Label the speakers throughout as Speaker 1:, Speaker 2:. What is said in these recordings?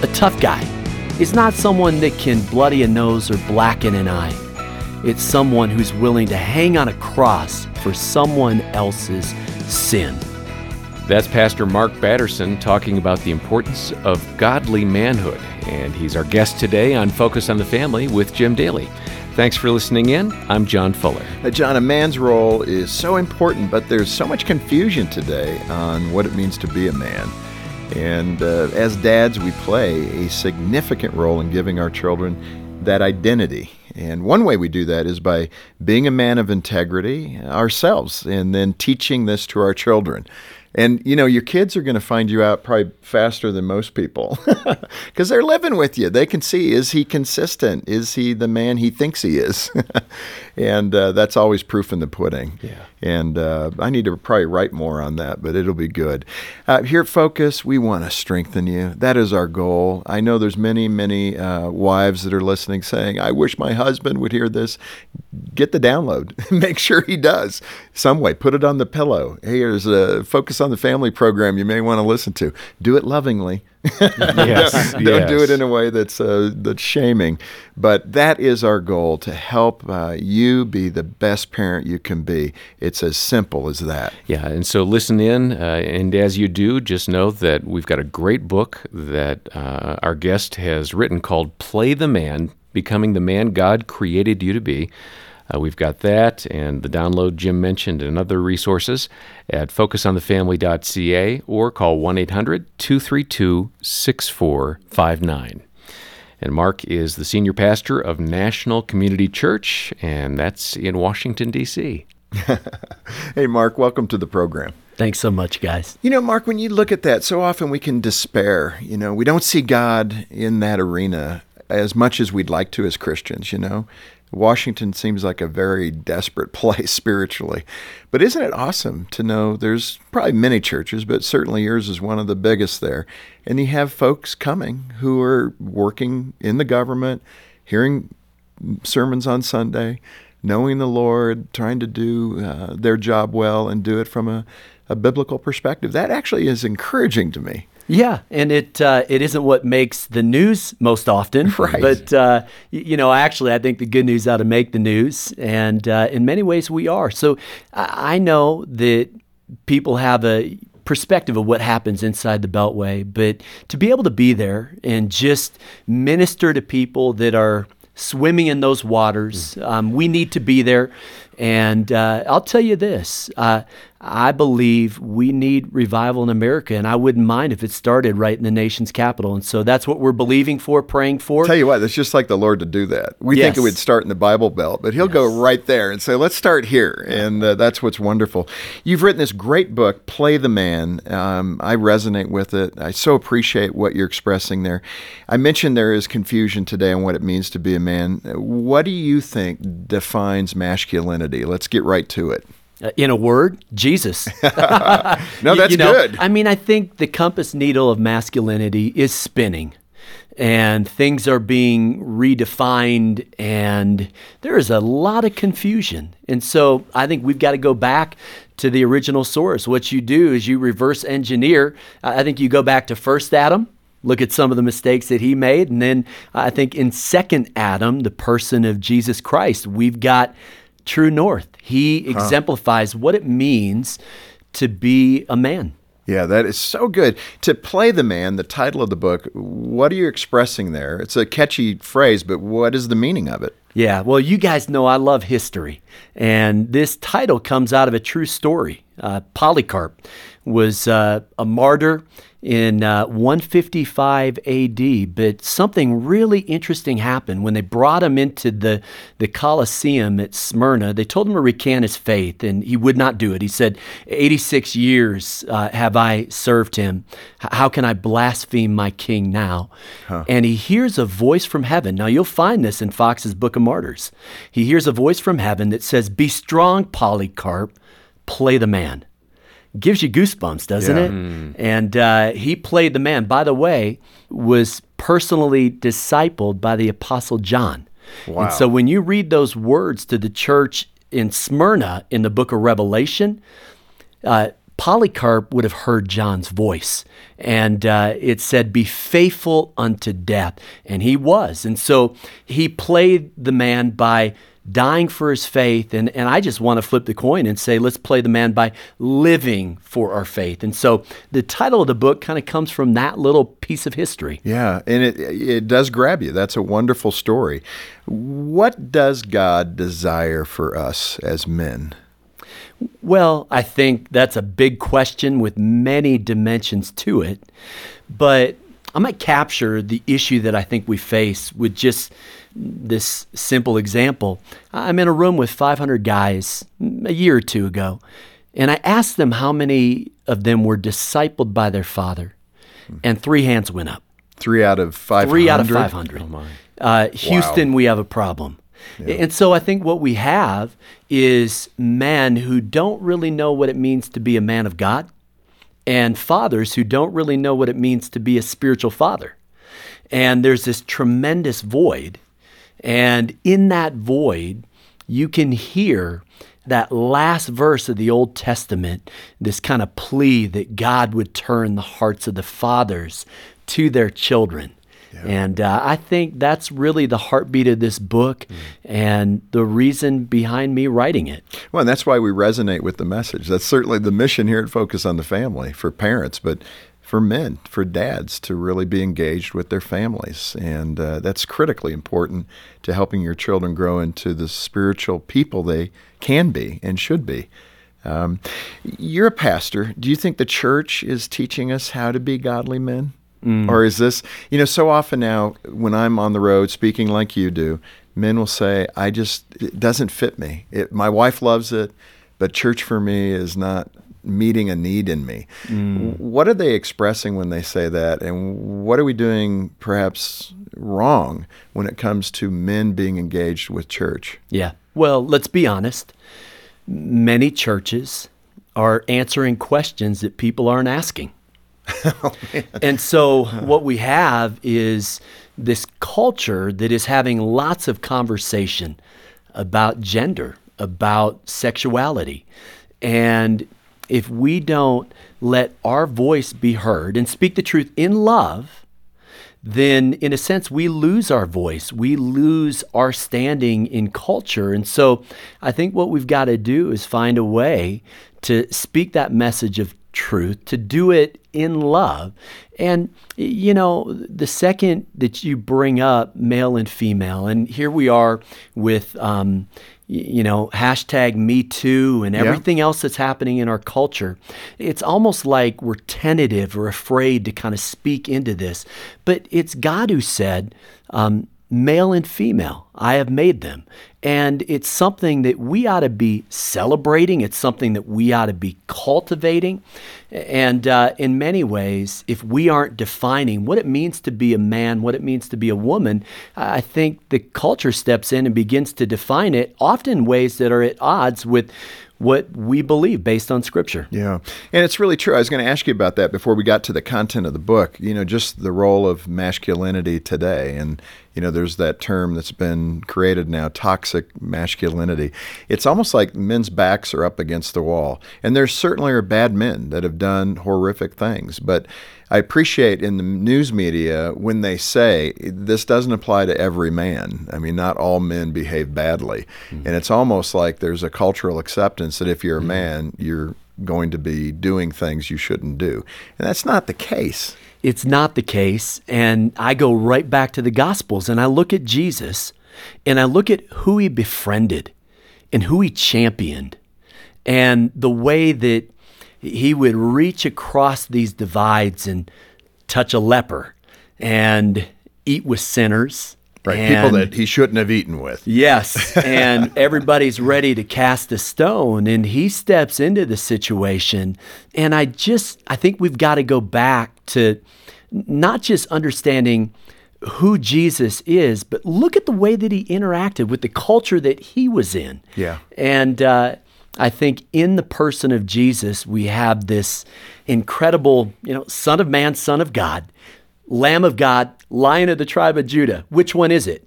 Speaker 1: A tough guy is not someone that can bloody a nose or blacken an eye. It's someone who's willing to hang on a cross for someone else's sin.
Speaker 2: That's Pastor Mark Batterson talking about the importance of godly manhood. And he's our guest today on Focus on the Family with Jim Daly. Thanks for listening in. I'm John Fuller.
Speaker 3: Now, John, a man's role is so important, but there's so much confusion today on what it means to be a man. And uh, as dads, we play a significant role in giving our children that identity. And one way we do that is by being a man of integrity ourselves and then teaching this to our children. And you know, your kids are going to find you out probably faster than most people because they're living with you. They can see is he consistent? Is he the man he thinks he is? and uh, that's always proof in the pudding.
Speaker 2: Yeah.
Speaker 3: And uh, I need to probably write more on that, but it'll be good. Uh, here at Focus, we want to strengthen you. That is our goal. I know there's many, many uh, wives that are listening saying, I wish my husband would hear this. Get the download. Make sure he does. Some way, put it on the pillow. Hey, here's a Focus on the Family program you may want to listen to. Do it lovingly.
Speaker 2: Yes,
Speaker 3: don't, don't do it in a way that's uh, that's shaming. But that is our goal to help uh, you be the best parent you can be. It's as simple as that.
Speaker 2: Yeah, and so listen in, uh, and as you do, just know that we've got a great book that uh, our guest has written called Play the Man Becoming the Man God Created You to Be. Uh, we've got that and the download Jim mentioned and other resources at focusonthefamily.ca or call 1 800 232 6459. And Mark is the senior pastor of National Community Church, and that's in Washington, D.C.
Speaker 3: Hey, Mark, welcome to the program.
Speaker 1: Thanks so much, guys.
Speaker 3: You know, Mark, when you look at that, so often we can despair. You know, we don't see God in that arena as much as we'd like to as Christians, you know. Washington seems like a very desperate place spiritually. But isn't it awesome to know there's probably many churches, but certainly yours is one of the biggest there. And you have folks coming who are working in the government, hearing sermons on Sunday, knowing the Lord, trying to do uh, their job well and do it from a, a biblical perspective. That actually is encouraging to me.
Speaker 1: Yeah, and it uh, it isn't what makes the news most often,
Speaker 3: Right.
Speaker 1: But uh, you know, actually, I think the good news ought to make the news, and uh, in many ways, we are. So I I know that people have a perspective of what happens inside the Beltway, but to be able to be there and just minister to people that are swimming in those waters, um, we need to be there. And uh, I'll tell you this uh, I believe we need revival in America, and I wouldn't mind if it started right in the nation's capital. And so that's what we're believing for, praying for.
Speaker 3: Tell you what, it's just like the Lord to do that. We think it would start in the Bible Belt, but He'll go right there and say, "Let's start here," and uh, that's what's wonderful. You've written this great book, "Play the Man." Um, I resonate with it. I so appreciate what you're expressing there. I mentioned there is confusion today on what it means to be a man. What do you think defines masculinity? Let's get right to it.
Speaker 1: Uh, in a word, Jesus.
Speaker 3: No, that's
Speaker 1: you know,
Speaker 3: good.
Speaker 1: I mean, I think the compass needle of masculinity is spinning and things are being redefined and there is a lot of confusion. And so I think we've got to go back to the original source. What you do is you reverse engineer. I I think you go back to first Adam, look at some of the mistakes that he made and then I think in second Adam, the person of Jesus Christ, we've got true north. He exemplifies what it means to be a man.
Speaker 3: Yeah, that is so good. To play the man, the title of the book, what are you expressing there? It's a catchy phrase, but what is the meaning of it?
Speaker 1: Yeah, well, you guys know I love history, and this title comes out of a true story. Uh, Polycarp was uh, a martyr in uh, 155 AD, but something really interesting happened when they brought him into the, the Colosseum at Smyrna. They told him to recant his faith, and he would not do it. He said, 86 years uh, have I served him. How can I blaspheme my king now? Huh. And he hears a voice from heaven. Now, you'll find this in Fox's Book of Martyrs. He hears a voice from heaven that says, Be strong, Polycarp, play the man gives you goosebumps, doesn't yeah. it? Mm. And uh, he played the man. By the way, was personally discipled by the Apostle John. Wow. And so when you read those words to the church in Smyrna in the book of Revelation, uh, Polycarp would have heard John's voice. And uh, it said, Be faithful unto death. And he was. And so he played the man by dying for his faith. And, and I just want to flip the coin and say, let's play the man by living for our faith. And so the title of the book kind of comes from that little piece of history.
Speaker 3: Yeah, and it, it does grab you. That's a wonderful story. What does God desire for us as men?
Speaker 1: Well, I think that's a big question with many dimensions to it. But I might capture the issue that I think we face with just this simple example. I'm in a room with 500 guys a year or two ago, and I asked them how many of them were discipled by their father, and three hands went up.
Speaker 3: Three out of 500?
Speaker 1: Three out of 500. Oh uh, Houston, wow. we have a problem. Yeah. And so I think what we have is men who don't really know what it means to be a man of God and fathers who don't really know what it means to be a spiritual father. And there's this tremendous void and in that void, you can hear that last verse of the Old Testament, this kind of plea that God would turn the hearts of the fathers to their children. Yeah. And uh, I think that's really the heartbeat of this book mm. and the reason behind me writing it.
Speaker 3: Well, and that's why we resonate with the message. That's certainly the mission here at Focus on the Family for parents, but for men, for dads to really be engaged with their families. And uh, that's critically important to helping your children grow into the spiritual people they can be and should be. Um, you're a pastor. Do you think the church is teaching us how to be godly men? Mm. Or is this, you know, so often now when I'm on the road speaking like you do, men will say, I just, it doesn't fit me. It, my wife loves it, but church for me is not meeting a need in me. Mm. What are they expressing when they say that? And what are we doing perhaps wrong when it comes to men being engaged with church?
Speaker 1: Yeah. Well, let's be honest. Many churches are answering questions that people aren't asking. and so what we have is this culture that is having lots of conversation about gender, about sexuality. And if we don't let our voice be heard and speak the truth in love, then in a sense we lose our voice. We lose our standing in culture. And so I think what we've got to do is find a way to speak that message of truth, to do it in love. And, you know, the second that you bring up male and female, and here we are with, um, you know, hashtag me too and everything yeah. else that's happening in our culture. It's almost like we're tentative or afraid to kind of speak into this. But it's God who said, um, male and female, I have made them. And it's something that we ought to be celebrating. It's something that we ought to be cultivating. And uh, in many ways, if we aren't defining what it means to be a man, what it means to be a woman, I think the culture steps in and begins to define it, often ways that are at odds with what we believe based on scripture.
Speaker 3: Yeah. And it's really true. I was going to ask you about that before we got to the content of the book, you know, just the role of masculinity today. And, you know, there's that term that's been created now, toxic masculinity. It's almost like men's backs are up against the wall. And there certainly are bad men that have done horrific things. But I appreciate in the news media when they say this doesn't apply to every man. I mean, not all men behave badly. Mm-hmm. And it's almost like there's a cultural acceptance that if you're a mm-hmm. man, you're going to be doing things you shouldn't do. And that's not the case.
Speaker 1: It's not the case. And I go right back to the Gospels and I look at Jesus and I look at who he befriended and who he championed and the way that he would reach across these divides and touch a leper and eat with sinners.
Speaker 3: Right,
Speaker 1: and-
Speaker 3: people that he shouldn't have eaten with.
Speaker 1: Yes, and everybody's ready to cast a stone, and he steps into the situation. And I just, I think we've got to go back to not just understanding who Jesus is, but look at the way that he interacted with the culture that he was in.
Speaker 3: Yeah.
Speaker 1: And uh, I think in the person of Jesus, we have this incredible, you know, Son of Man, Son of God, Lamb of God, Lion of the tribe of Judah. Which one is it?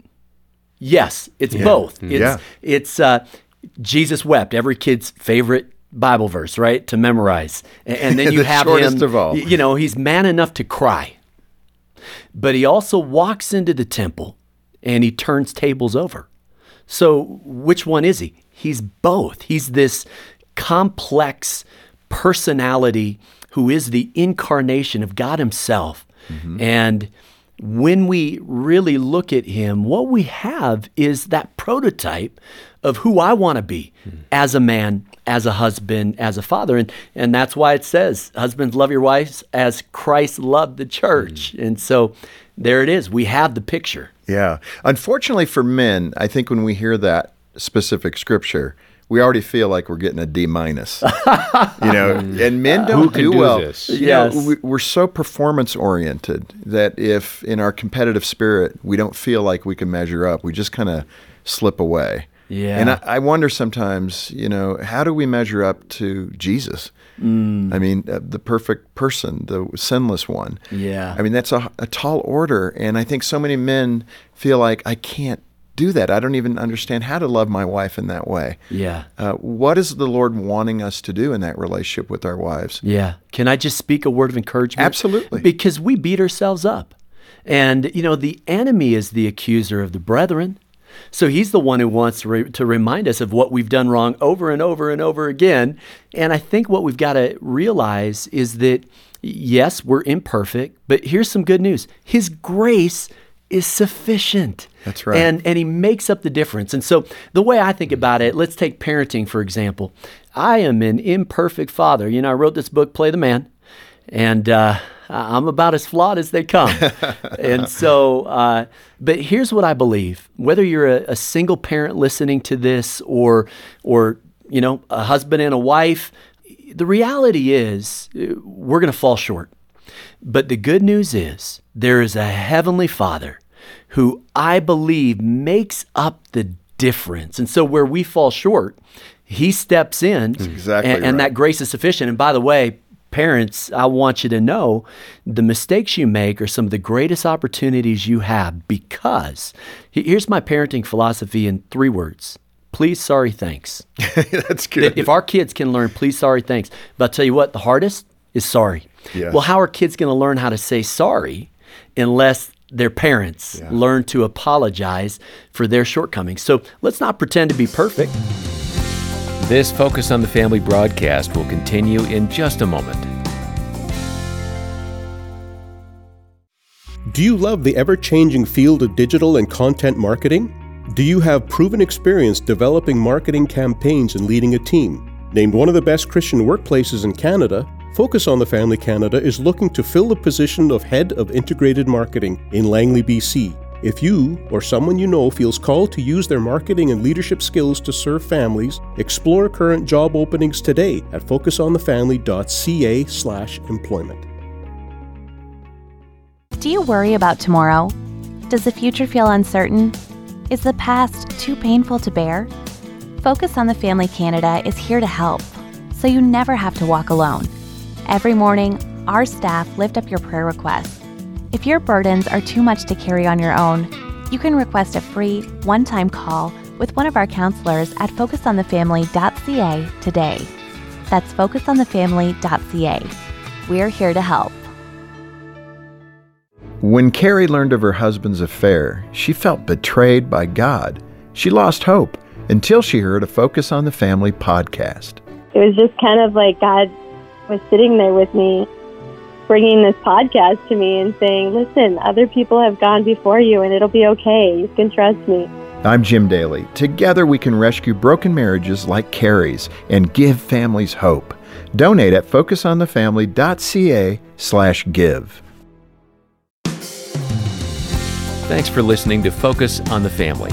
Speaker 1: Yes, it's both. It's,
Speaker 3: Yeah.
Speaker 1: it's uh, Jesus wept, every kid's favorite Bible verse, right, to memorize. And, then you
Speaker 3: The
Speaker 1: have him,
Speaker 3: of all.
Speaker 1: you know, he's man enough to cry. But he also walks into the temple and he turns tables over. So, which one is he? He's both. He's this complex personality who is the incarnation of God Himself. Mm-hmm. And when we really look at Him, what we have is that prototype of who I want to be hmm. as a man, as a husband, as a father. And, and that's why it says, Husbands, love your wives as Christ loved the church. Hmm. And so there it is. We have the picture.
Speaker 3: Yeah. Unfortunately for men, I think when we hear that specific scripture, we already feel like we're getting a D minus. you know, and men don't
Speaker 2: Who can
Speaker 3: do,
Speaker 2: do
Speaker 3: well.
Speaker 2: this?
Speaker 3: You know,
Speaker 1: Yes.
Speaker 3: we, we're so performance oriented that if in our competitive spirit we don't feel like we can measure up, we just kind of slip away.
Speaker 1: Yeah.
Speaker 3: And I, I wonder sometimes, you know, how do we measure up to Jesus?
Speaker 1: Mm.
Speaker 3: I mean, uh, the perfect person, the sinless one.
Speaker 1: Yeah.
Speaker 3: I mean, that's a, a tall order. And I think so many men feel like, I can't do that. I don't even understand how to love my wife in that way.
Speaker 1: Yeah.
Speaker 3: Uh, what is the Lord wanting us to do in that relationship with our wives?
Speaker 1: Yeah. Can I just speak a word of encouragement?
Speaker 3: Absolutely.
Speaker 1: Because we beat ourselves up. And, you know, the enemy is the accuser of the brethren. So he's the one who wants to, re- to remind us of what we've done wrong over and over and over again. And I think what we've got to realize is that, yes, we're imperfect, but here's some good news His grace is sufficient.
Speaker 3: That's right.
Speaker 1: And and he makes up the difference. And so the way I think about it, let's take parenting for example. I am an imperfect father. You know, I wrote this book, Play the Man, and uh, I'm about as flawed as they come. and so, uh, but here's what I believe: whether you're a, a single parent listening to this, or or you know, a husband and a wife, the reality is uh, we're going to fall short. But the good news is there is a heavenly Father who I believe makes up the difference. And so where we fall short, he steps in
Speaker 3: exactly
Speaker 1: and, and
Speaker 3: right.
Speaker 1: that grace is sufficient. And by the way, parents, I want you to know the mistakes you make are some of the greatest opportunities you have because here's my parenting philosophy in three words. Please, sorry, thanks.
Speaker 3: That's good.
Speaker 1: If our kids can learn please, sorry, thanks. But I'll tell you what, the hardest is sorry.
Speaker 3: Yes.
Speaker 1: Well, how are kids going to learn how to say sorry unless their parents learn to apologize for their shortcomings? So let's not pretend to be perfect.
Speaker 2: This Focus on the Family broadcast will continue in just a moment.
Speaker 4: Do you love the ever changing field of digital and content marketing? Do you have proven experience developing marketing campaigns and leading a team? Named one of the best Christian workplaces in Canada, Focus on the Family Canada is looking to fill the position of Head of Integrated Marketing in Langley, BC. If you or someone you know feels called to use their marketing and leadership skills to serve families, explore current job openings today at focusonthefamily.ca/employment.
Speaker 5: Do you worry about tomorrow? Does the future feel uncertain? Is the past too painful to bear? Focus on the Family Canada is here to help, so you never have to walk alone. Every morning, our staff lift up your prayer requests. If your burdens are too much to carry on your own, you can request a free one time call with one of our counselors at focusonthefamily.ca today. That's focusonthefamily.ca. We're here to help.
Speaker 3: When Carrie learned of her husband's affair, she felt betrayed by God. She lost hope until she heard a Focus on the Family podcast.
Speaker 6: it was just kind of like God was sitting there with me, bringing this podcast to me and saying, Listen, other people have gone before you and it'll be okay. You can trust me.
Speaker 3: I'm Jim Daly. Together we can rescue broken marriages like Carrie's and give families hope. Donate at focusonthefamily.ca slash give.
Speaker 2: Thanks for listening to Focus on the Family.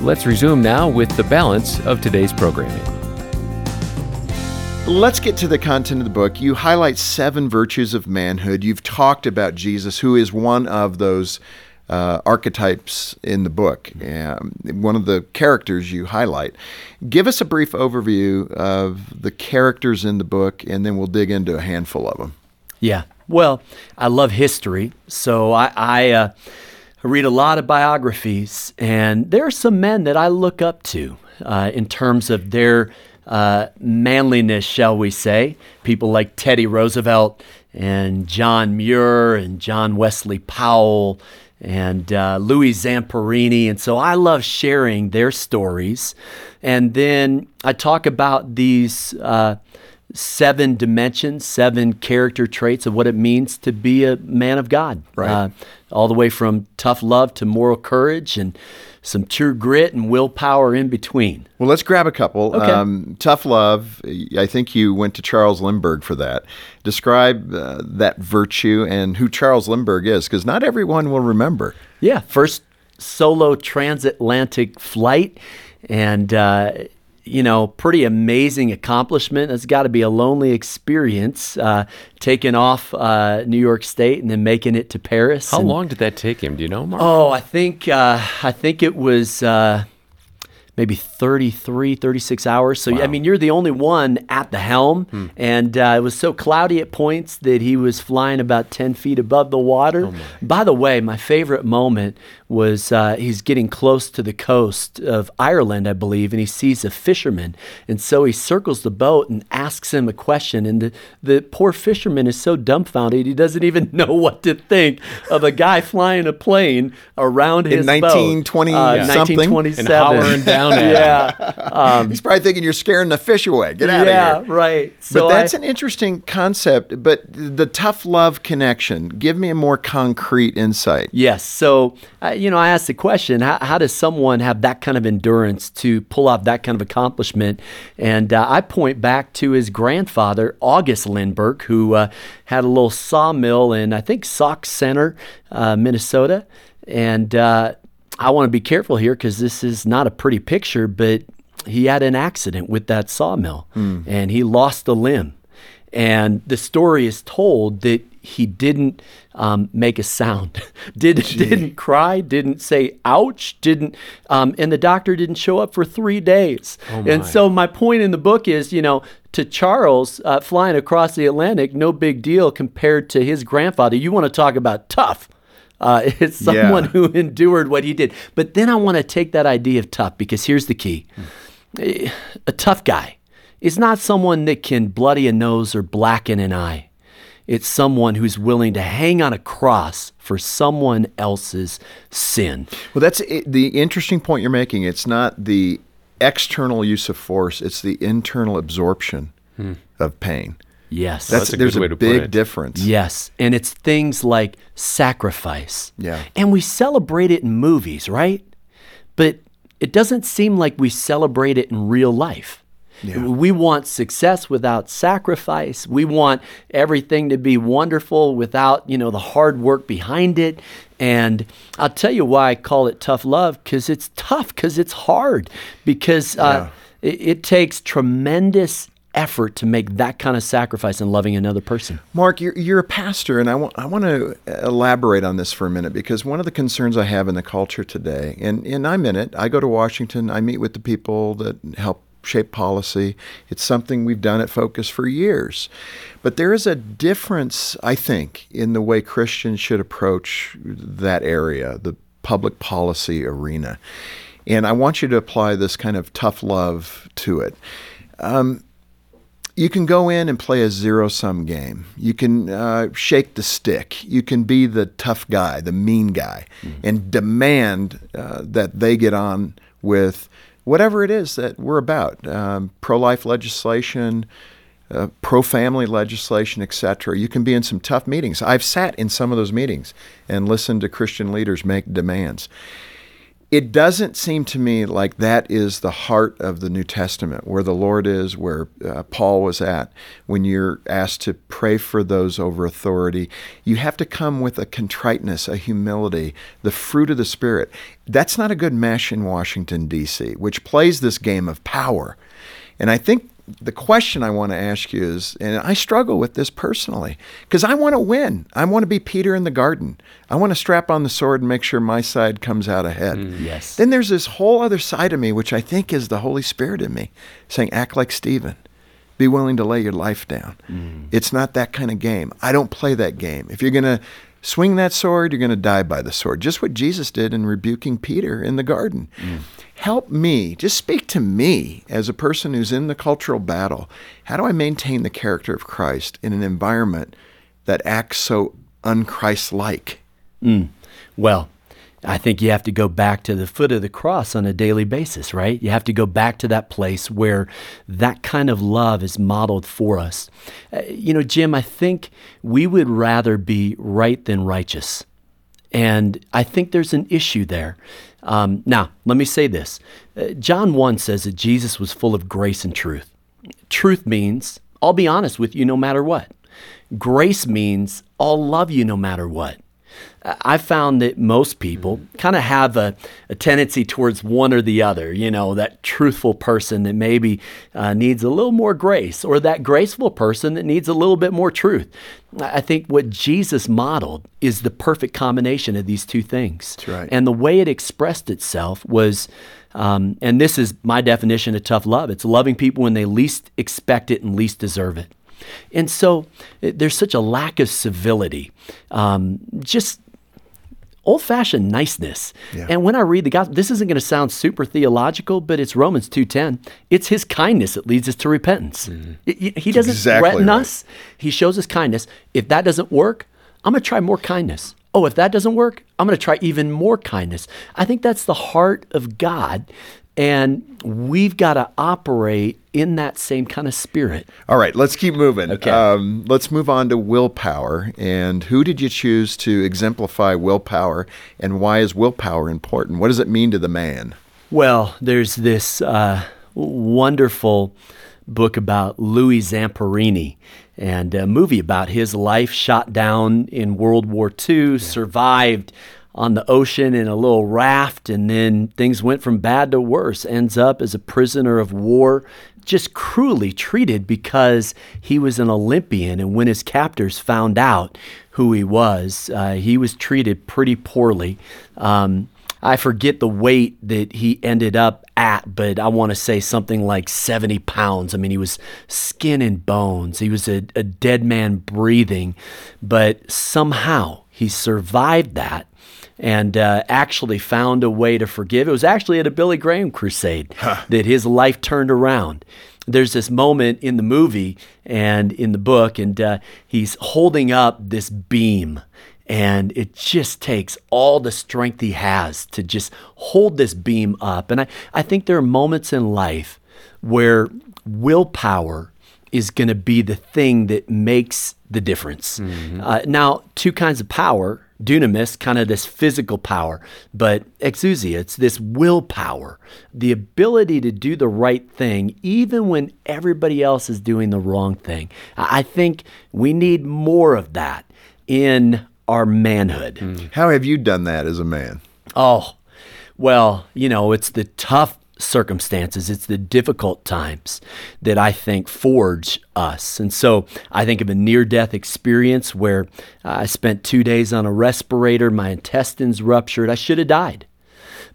Speaker 2: Let's resume now with the balance of today's programming.
Speaker 3: Let's get to the content of the book. You highlight seven virtues of manhood. You've talked about Jesus, who is one of those uh, archetypes in the book, um, one of the characters you highlight. Give us a brief overview of the characters in the book, and then we'll dig into a handful of them.
Speaker 1: Yeah. Well, I love history, so I, I uh, read a lot of biographies, and there are some men that I look up to uh, in terms of their uh, manliness, shall we say. People like Teddy Roosevelt and John Muir and John Wesley Powell and uh, Louis Zamperini. And so I love sharing their stories. And then I talk about these uh, seven dimensions, seven character traits of what it means to be a man of God.
Speaker 3: Right. Uh,
Speaker 1: all the way from tough love to moral courage and some true grit and willpower in between.
Speaker 3: Well, let's grab a couple.
Speaker 1: Okay.
Speaker 3: Um, tough love. I think you went to Charles Lindbergh for that. Describe uh, that virtue and who Charles Lindbergh is, because not everyone will remember.
Speaker 1: Yeah, first solo transatlantic flight, and uh, you know, pretty amazing accomplishment. It's got to be a lonely experience uh, taking off uh, New York State and then making it to Paris.
Speaker 2: How
Speaker 1: And-
Speaker 2: long did that take him? Do you know, Mark?
Speaker 1: Oh, I think uh, I think it was uh, maybe 33, 36 hours. So I mean, you're the only one at the helm, and uh, it was so cloudy at points that he was flying about ten feet above the water. By the way, my favorite moment was uh, he's getting close to the coast of Ireland, I believe, and he sees a fisherman, and so he circles the boat and asks him a question, and the the poor fisherman is so dumbfounded he doesn't even know what to think of a guy flying a plane around his boat.
Speaker 3: 1920
Speaker 1: uh,
Speaker 3: something?
Speaker 1: 1927.
Speaker 2: And hovering down at him.
Speaker 1: yeah,
Speaker 3: He's probably thinking you're scaring the fish away. Get out
Speaker 1: yeah,
Speaker 3: of here.
Speaker 1: Yeah, right.
Speaker 3: But that's
Speaker 1: I,
Speaker 3: an interesting concept. But the tough love connection, give me a more concrete insight.
Speaker 1: Yes. So, uh, you know, I asked the question how, how does someone have that kind of endurance to pull off that kind of accomplishment? And uh, I point back to his grandfather, August Lindbergh, who uh, had a little sawmill in, I think, Sauk Centre, uh, Minnesota. And uh, I want to be careful here because this is not a pretty picture, but he had an accident with that sawmill and he lost a limb. And the story is told that he didn't um, make a sound, didn't didn't cry, didn't say ouch, didn't, um, and the doctor didn't show up for three days. and so my point in the book is, you know, to Charles uh, flying across the Atlantic, no big deal compared to his grandfather. You want to talk about tough? Uh, it's someone
Speaker 3: Yeah.
Speaker 1: who endured what he did. But then I want to take that idea of tough because here's the key: Eh, a tough guy is not someone that can bloody a nose or blacken an eye. It's someone who's willing to hang on a cross for someone else's sin.
Speaker 3: Well, that's the interesting point you're making. It's not the external use of force; it's the internal absorption of pain.
Speaker 1: Yes.
Speaker 3: That's,
Speaker 2: that's a
Speaker 3: there's
Speaker 2: good way
Speaker 3: a
Speaker 2: to put
Speaker 3: big
Speaker 2: it.
Speaker 3: difference.
Speaker 1: Yes, and it's things like sacrifice.
Speaker 3: Yeah.
Speaker 1: And we celebrate it in movies, right? But it doesn't seem like we celebrate it in real life. Yeah. We want success without sacrifice. We want everything to be wonderful without, you know, the hard work behind it. And I'll tell you why I call it tough love because it's tough, because it's hard, because uh, it, it takes tremendous effort to make that kind of sacrifice in loving another person.
Speaker 3: Mark, you're, you're a pastor, and I want I want to elaborate on this for a minute because one of the concerns I have in the culture today, and, and I'm in it. I go to Washington. I meet with the people that help shape policy. It's something we've done at Focus for years, but there is a difference, I think, in the way Christians should approach that area, the public policy arena, and I want you to apply this kind of tough love to it um, you can go in and play a zero sum game. You can uh, shake the stick. You can be the tough guy, the mean guy, and demand uh, that they get on with whatever it is that we're about um, pro life legislation. Uh, pro family legislation, etc. You can be in some tough meetings. I've sat in some of those meetings and listened to Christian leaders make demands it doesn't seem to me like that is the heart of the New Testament, where the Lord is, where uh, Paul was at when you're asked to pray for those over authority. You have to come with a contriteness, a humility, the fruit of the Spirit. That's not a good mesh in Washington, D.C., which plays this game of power. And I think the question I want to ask you is, and I struggle with this personally, because I want to win. I want to be Peter in the garden. I want to strap on the sword and make sure my side comes out ahead.
Speaker 1: Mm, yes.
Speaker 3: Then there's this whole other side of me, which I think is the Holy Spirit in me, saying, act like Stephen. Be willing to lay your life down. Mm. It's not that kind of game. I don't play that game. If you're going to swing that sword, you're going to die by the sword. Just what Jesus did in rebuking Peter in the garden. Mm help me, just speak to me as a person who's in the cultural battle. How do I maintain the character of Christ in an environment that acts so unchrist like?
Speaker 1: Mm. Well, I think you have to go back to the foot of the cross on a daily basis, right? You have to go back to that place where that kind of love is modeled for us. Uh, you know, Jim, I think we would rather be right than righteous. And I think there's an issue there. Um, now, let me say this uh, John 1 says that Jesus was full of grace and truth. Truth means, I'll be honest with you no matter what. Grace means, I'll love you no matter what. I found that most people kind of have a, a, tendency towards one or the other, you know, that truthful person that maybe uh, needs a little more grace, or that graceful person that needs a little bit more truth. I think what Jesus modeled is the perfect combination of these two things.
Speaker 3: That's right.
Speaker 1: And the way it expressed itself was, um, and this is my definition of tough love it's loving people when they least expect it and least deserve it. And so there's such a lack of civility. Um, just old fashioned niceness. Yeah. And when I read the gospel, this isn't going to sound super theological, but it's Romans 2:10. It's his kindness that leads us to repentance. Mm-hmm. It, he doesn't exactly threaten right. us. He shows us kindness. If that doesn't work, I'm going to try more kindness. Oh, if that doesn't work, I'm going to try even more kindness. I think that's the heart of God and we've got to operate in that same kind of spirit.
Speaker 3: All right, let's keep moving.
Speaker 1: Okay.
Speaker 3: Um, let's move on to willpower. And who did you choose to exemplify willpower, and why is willpower important? What does it mean to the man?
Speaker 1: Well, there's this uh, wonderful book about Louis Zamperini and a movie about his life shot down in World War II, yeah. survived on the ocean in a little raft, and then things went from bad to worse. Ends up as a prisoner of war, just cruelly treated because he was an Olympian. And when his captors found out who he was, uh, he was treated pretty poorly. Um, I forget the weight that he ended up at, but I want to say something like 70 pounds. I mean, he was skin and bones. He was a, a dead man breathing, but somehow he survived that and uh, actually found a way to forgive. It was actually at a Billy Graham crusade huh. that his life turned around. There's this moment in the movie and in the book, and uh, he's holding up this beam. And it just takes all the strength he has to just hold this beam up. And I, I think there are moments in life where willpower is going to be the thing that makes the difference. Mm-hmm. Uh, now, two kinds of power dunamis, kind of this physical power, but exousia, it's this willpower, the ability to do the right thing, even when everybody else is doing the wrong thing. I think we need more of that in our manhood.
Speaker 3: Mm. How have you done that as a man?
Speaker 1: Oh, well, you know, it's the tough circumstances, it's the difficult times that I think forge us. And so I think of a near death experience where uh, I spent two days on a respirator, my intestines ruptured, I should have died.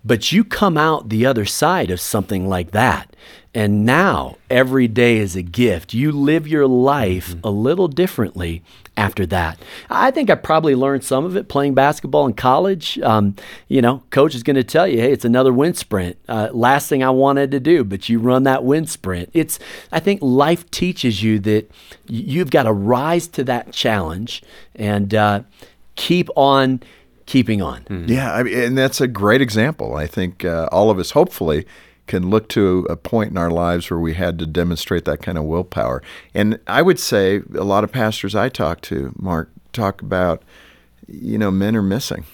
Speaker 1: But you come out the other side of something like that. And now every day is a gift. You live your life mm-hmm. a little differently after that. I think I probably learned some of it playing basketball in college. Um, you know, coach is going to tell you, hey, it's another wind sprint. Uh, last thing I wanted to do, but you run that wind sprint. It's, I think life teaches you that you've got to rise to that challenge and uh, keep on keeping on.
Speaker 3: Mm-hmm. Yeah, I mean, and that's a great example. I think uh, all of us, hopefully, can look to a point in our lives where we had to demonstrate that kind of willpower. And I would say a lot of pastors I talk to, Mark, talk about, you know, men are missing.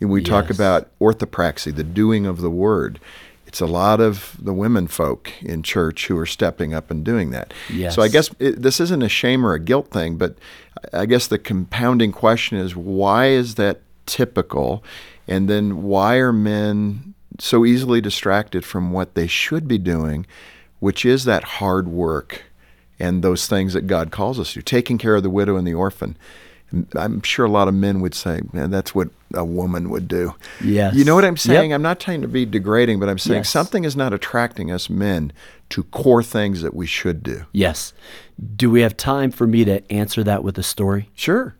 Speaker 3: And we talk about orthopraxy, the doing of the word. It's a lot of the women folk in church who are stepping up and doing that. So I guess it, this isn't a shame or a guilt thing, but I guess the compounding question is why is that typical? And then why are men so easily distracted from what they should be doing, which is that hard work and those things that God calls us to, taking care of the widow and the orphan? I'm sure a lot of men would say, man, that's what a woman would do.
Speaker 1: Yes.
Speaker 3: You know what I'm
Speaker 1: Yep.
Speaker 3: saying? I'm not trying to be degrading, but I'm saying
Speaker 1: Yes.
Speaker 3: something is not attracting us men to core things that we should do.
Speaker 1: Yes. Do we have time for me to answer that with a story?
Speaker 3: Sure.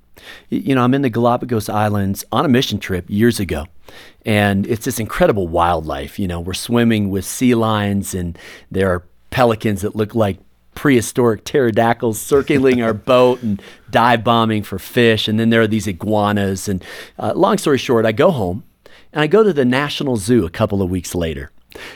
Speaker 1: You know, I'm in the Galapagos Islands on a mission trip years ago, and it's this incredible wildlife. You know, we're swimming with sea lions, and there are pelicans that look like prehistoric pterodactyls circling our boat and dive bombing for fish. And then there are these iguanas. And uh, long story short, I go home and I go to the National Zoo a couple of weeks later,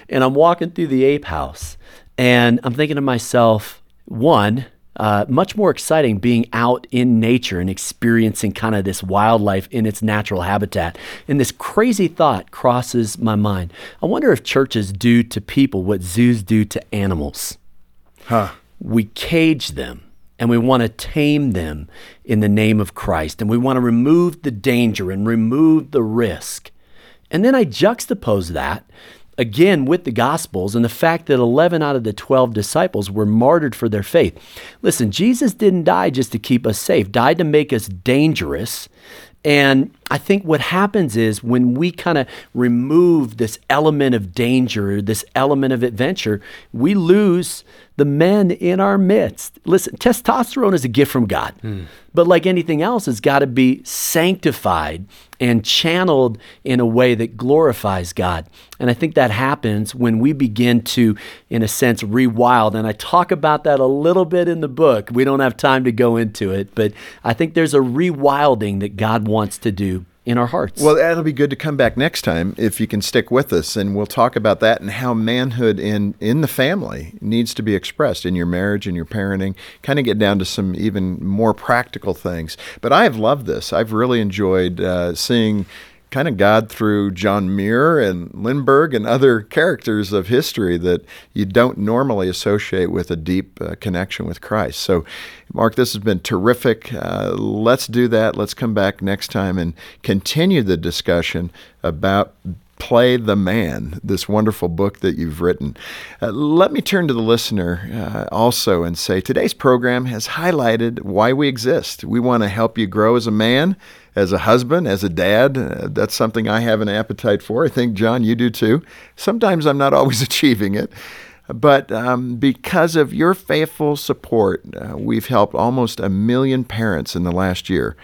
Speaker 1: and I'm walking through the ape house, and I'm thinking to myself, one, uh, much more exciting being out in nature and experiencing kind of this wildlife in its natural habitat. And this crazy thought crosses my mind. I wonder if churches do to people what zoos do to animals.
Speaker 3: Huh.
Speaker 1: We cage them and we want to tame them in the name of Christ. And we want to remove the danger and remove the risk. And then I juxtapose that again with the Gospels and the fact that 11 out of the 12 disciples were martyred for their faith. Listen, Jesus didn't die just to keep us safe, died to make us dangerous. And I think what happens is when we kind of remove this element of danger, this element of adventure, we lose the men in our midst. Listen, testosterone is a gift from God, hmm. but like anything else, it's got to be sanctified and channeled in a way that glorifies God. And I think that happens when we begin to, in a sense, rewild. And I talk about that a little bit in the book. We don't have time to go into it, but I think there's a rewilding that God wants to do in our hearts.
Speaker 3: Well, that'll be good to come back next time if you can stick with us, and we'll talk about that and how manhood in in the family needs to be expressed in your marriage and your parenting. Kind of get down to some even more practical things. But I have loved this. I've really enjoyed uh, seeing kind of God through John Muir and Lindbergh and other characters of history that you don't normally associate with a deep uh, connection with Christ. So, Mark, this has been terrific. Uh, let's do that. Let's come back next time and continue the discussion about Play the Man, this wonderful book that you've written. Uh, let me turn to the listener uh, also and say today's program has highlighted why we exist. We want to help you grow as a man, as a husband, as a dad. Uh, that's something I have an appetite for. I think, John, you do too. Sometimes I'm not always achieving it. But um, because of your faithful support, uh, we've helped almost a million parents in the last year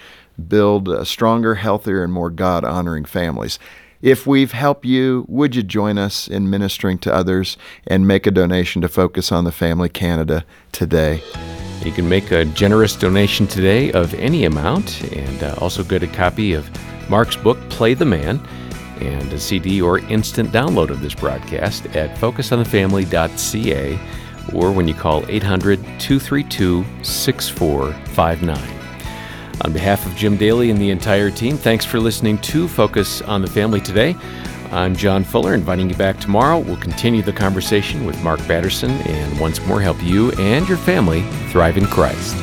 Speaker 3: build stronger, healthier, and more God honoring families. If we've helped you, would you join us in ministering to others and make a donation to Focus on the Family Canada today?
Speaker 2: You can make a generous donation today of any amount and uh, also get a copy of Mark's book, Play the Man, and a CD or instant download of this broadcast at focusonthefamily.ca or when you call 800 232 6459. On behalf of Jim Daly and the entire team, thanks for listening to Focus on the Family today. I'm John Fuller, inviting you back tomorrow. We'll continue the conversation with Mark Batterson and once more help you and your family thrive in Christ.